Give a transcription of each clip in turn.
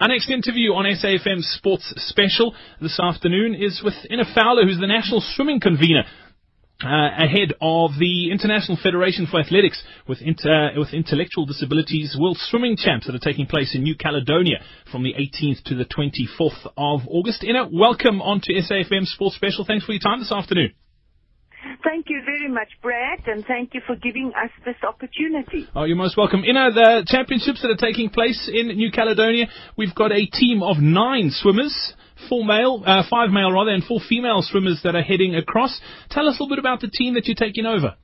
Our next interview on SAFM Sports Special this afternoon is with Ina Fowler, who's the national swimming convener. Uh, ahead of the International Federation for Athletics with, inter, with Intellectual Disabilities World Swimming Champs that are taking place in New Caledonia from the 18th to the 24th of August. Ina, welcome onto SAFM Sports Special. Thanks for your time this afternoon. Thank you very much, Brad, and thank you for giving us this opportunity. Oh, you're most welcome. In the championships that are taking place in New Caledonia, we've got a team of nine swimmers, four male, uh, five male rather, and four female swimmers that are heading across. Tell us a little bit about the team that you're taking over.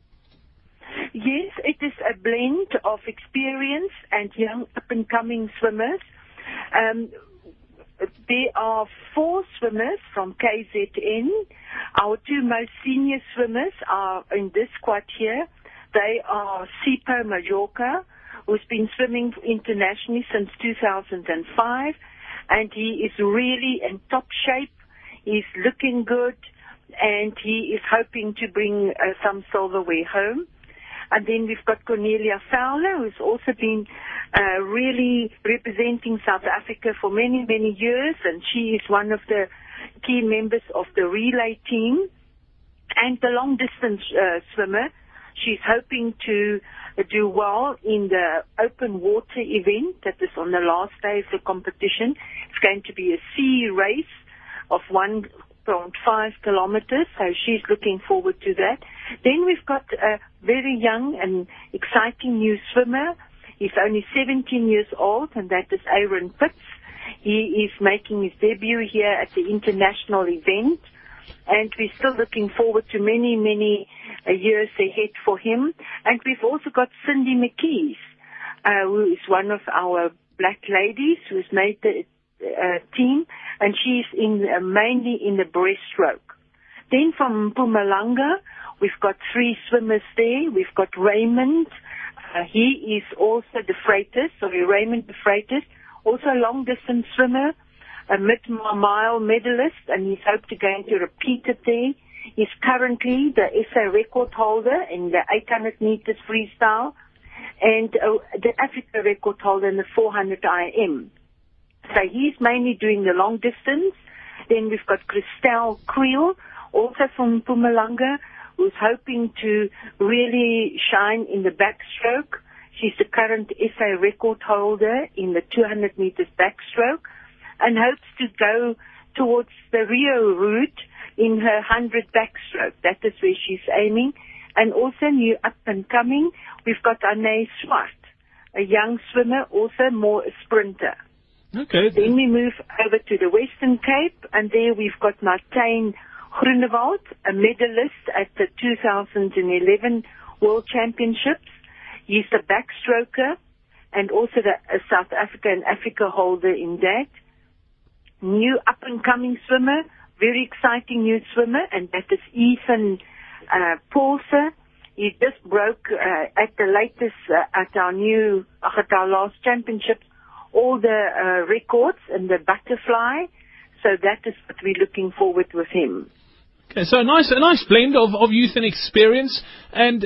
Yes, it is a blend of experience and young up-and-coming swimmers. Um, there are four swimmers from KZN. Our two most senior swimmers are in this squad here. They are Sipo Majorca, who's been swimming internationally since 2005, and he is really in top shape. He's looking good, and he is hoping to bring uh, some silverware home. And then we've got Cornelia Fowler, who's also been uh, really representing South Africa for many, many years, and she is one of the key members of the relay team. And the long distance uh, swimmer, she's hoping to do well in the open water event that is on the last day of the competition. It's going to be a sea race of 1.5 kilometers, so she's looking forward to that. Then we've got a very young and exciting new swimmer. He's only 17 years old, and that is Aaron Pitts. He is making his debut here at the international event, and we're still looking forward to many, many uh, years ahead for him. And we've also got Cindy McKees, uh, who is one of our black ladies who's made the uh, team, and she's in uh, mainly in the breaststroke. Then from Mpumalanga, we've got three swimmers there. We've got Raymond. Uh, he is also de Freitas, sorry, Raymond de Freitas, also a long distance swimmer, a mid-mile medalist, and he's hoped to going to repeat it there. He's currently the SA record holder in the 800 meters freestyle and uh, the Africa record holder in the 400 IM. So he's mainly doing the long distance. Then we've got Christelle Creel, also from Mpumalanga, who's hoping to really shine in the backstroke. She's the current SA record holder in the 200 meters backstroke and hopes to go towards the Rio route in her 100 backstroke. That is where she's aiming. And also new up and coming, we've got Anne Swart, a young swimmer, also more a sprinter. Okay. Then we move over to the Western Cape, and there we've got Martijn Groenewald, a medalist at the 2011 World Championships. He's a backstroker and also the a South Africa and Africa holder in that. New up and coming swimmer, very exciting new swimmer, and that is Ethan uh, Paulser. He just broke uh, at the latest uh, at our new at our last championships all the uh, records in the butterfly. So that is what we're looking forward with him. Okay, so a nice, a nice blend of, of youth and experience and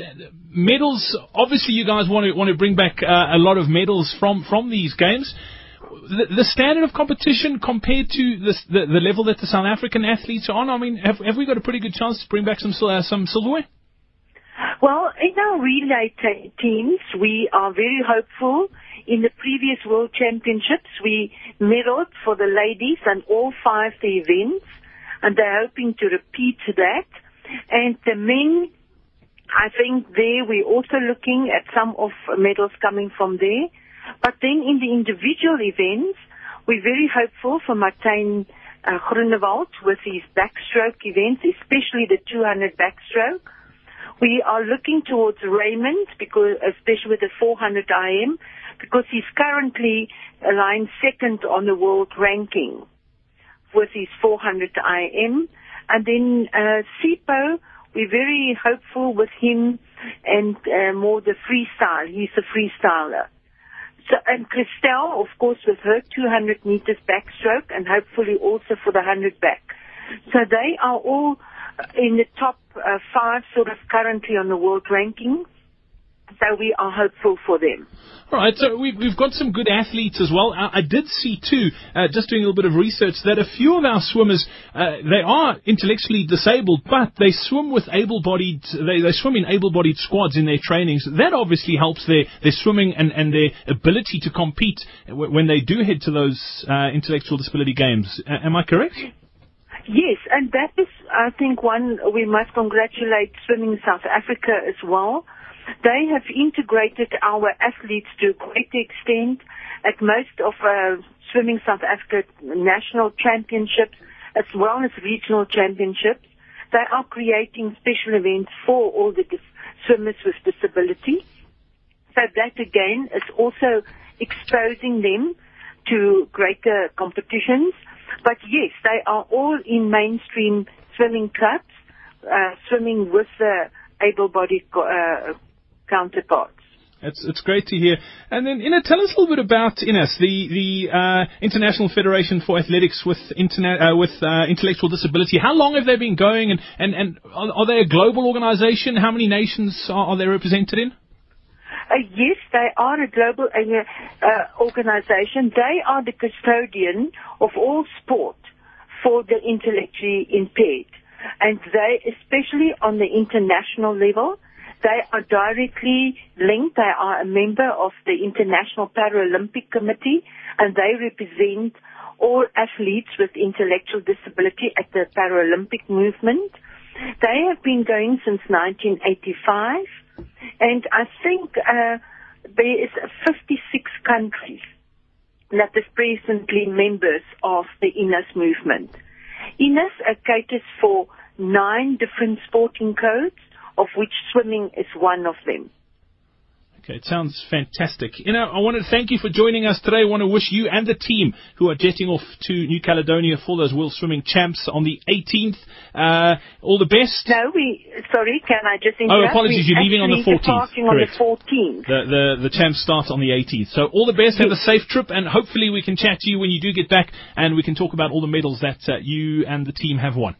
medals. Obviously, you guys want to want to bring back uh, a lot of medals from from these games. The, the standard of competition compared to this, the the level that the South African athletes are on. I mean, have have we got a pretty good chance to bring back some uh, some silverware? Well, in our relay t- teams, we are very hopeful in the previous World Championships, we medaled for the ladies on all five the events, and they're hoping to repeat that. And the men, I think there we're also looking at some of medals coming from there. But then in the individual events, we're very hopeful for Martijn uh, Groenewald with his backstroke events, especially the 200 backstroke. We are looking towards Raymond because, especially with the 400 IM, because he's currently aligned second on the world ranking with his 400 IM. And then uh, Sipo, we're very hopeful with him and uh, more the freestyle. He's a freestyler. So, and Christelle, of course, with her 200 meters backstroke and hopefully also for the 100 back. So they are all in the top uh, five sort of currently on the world ranking. So we are hopeful for them. All right, so we've, we've got some good athletes as well. I, I did see too, uh, just doing a little bit of research, that a few of our swimmers, uh, they are intellectually disabled, but they swim with able-bodied, they, they swim in able-bodied squads in their trainings. That obviously helps their, their swimming and, and their ability to compete when they do head to those uh, intellectual disability games. am I correct? Yes, and that is, I think, one we must congratulate Swimming South Africa as well. They have integrated our athletes to a great extent at most of uh, Swimming South Africa national championships as well as regional championships. They are creating special events for all the dis- swimmers with disability. So that again is also exposing them to greater competitions. But yes, they are all in mainstream swimming clubs, uh, swimming with the able-bodied uh, counterparts. It's it's great to hear. And then, Ina, tell us a little bit about INAS, the the uh, International Federation for Athletics with internet uh, with uh, intellectual disability. How long have they been going, and and and are, are they a global organisation? How many nations are, are they represented in? Uh, yes, they are a global uh, uh, organization. They are the custodian of all sport for the intellectually impaired. And they, especially on the international level, they are directly linked. They are a member of the International Paralympic Committee and they represent all athletes with intellectual disability at the Paralympic movement. They have been going since 1985 and I think uh, there is 56 countries that is presently members of the INAS movement. INAS caters for nine different sporting codes, of which swimming is one of them. Okay, it sounds fantastic. You know, I want to thank you for joining us today. I want to wish you and the team who are jetting off to New Caledonia for those World Swimming Champs on the 18th uh, all the best. No, we, sorry, can I just interrupt? Oh, apologies, you're leaving on the 14th. Departing on the 14th. The, the, the Champs start on the 18th. So all the best, yes. have a safe trip, and hopefully we can chat to you when you do get back, and we can talk about all the medals that uh, you and the team have won.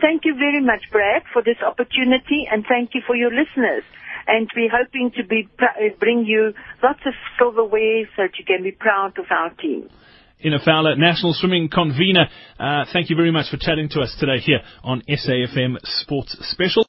Thank you very much, Brad, for this opportunity, and thank you for your listeners and we're hoping to be bring you lots of silverware so that you can be proud of our team. Ina Fowler, National Swimming Convener, uh, thank you very much for chatting to us today here on SAFM Sports Special.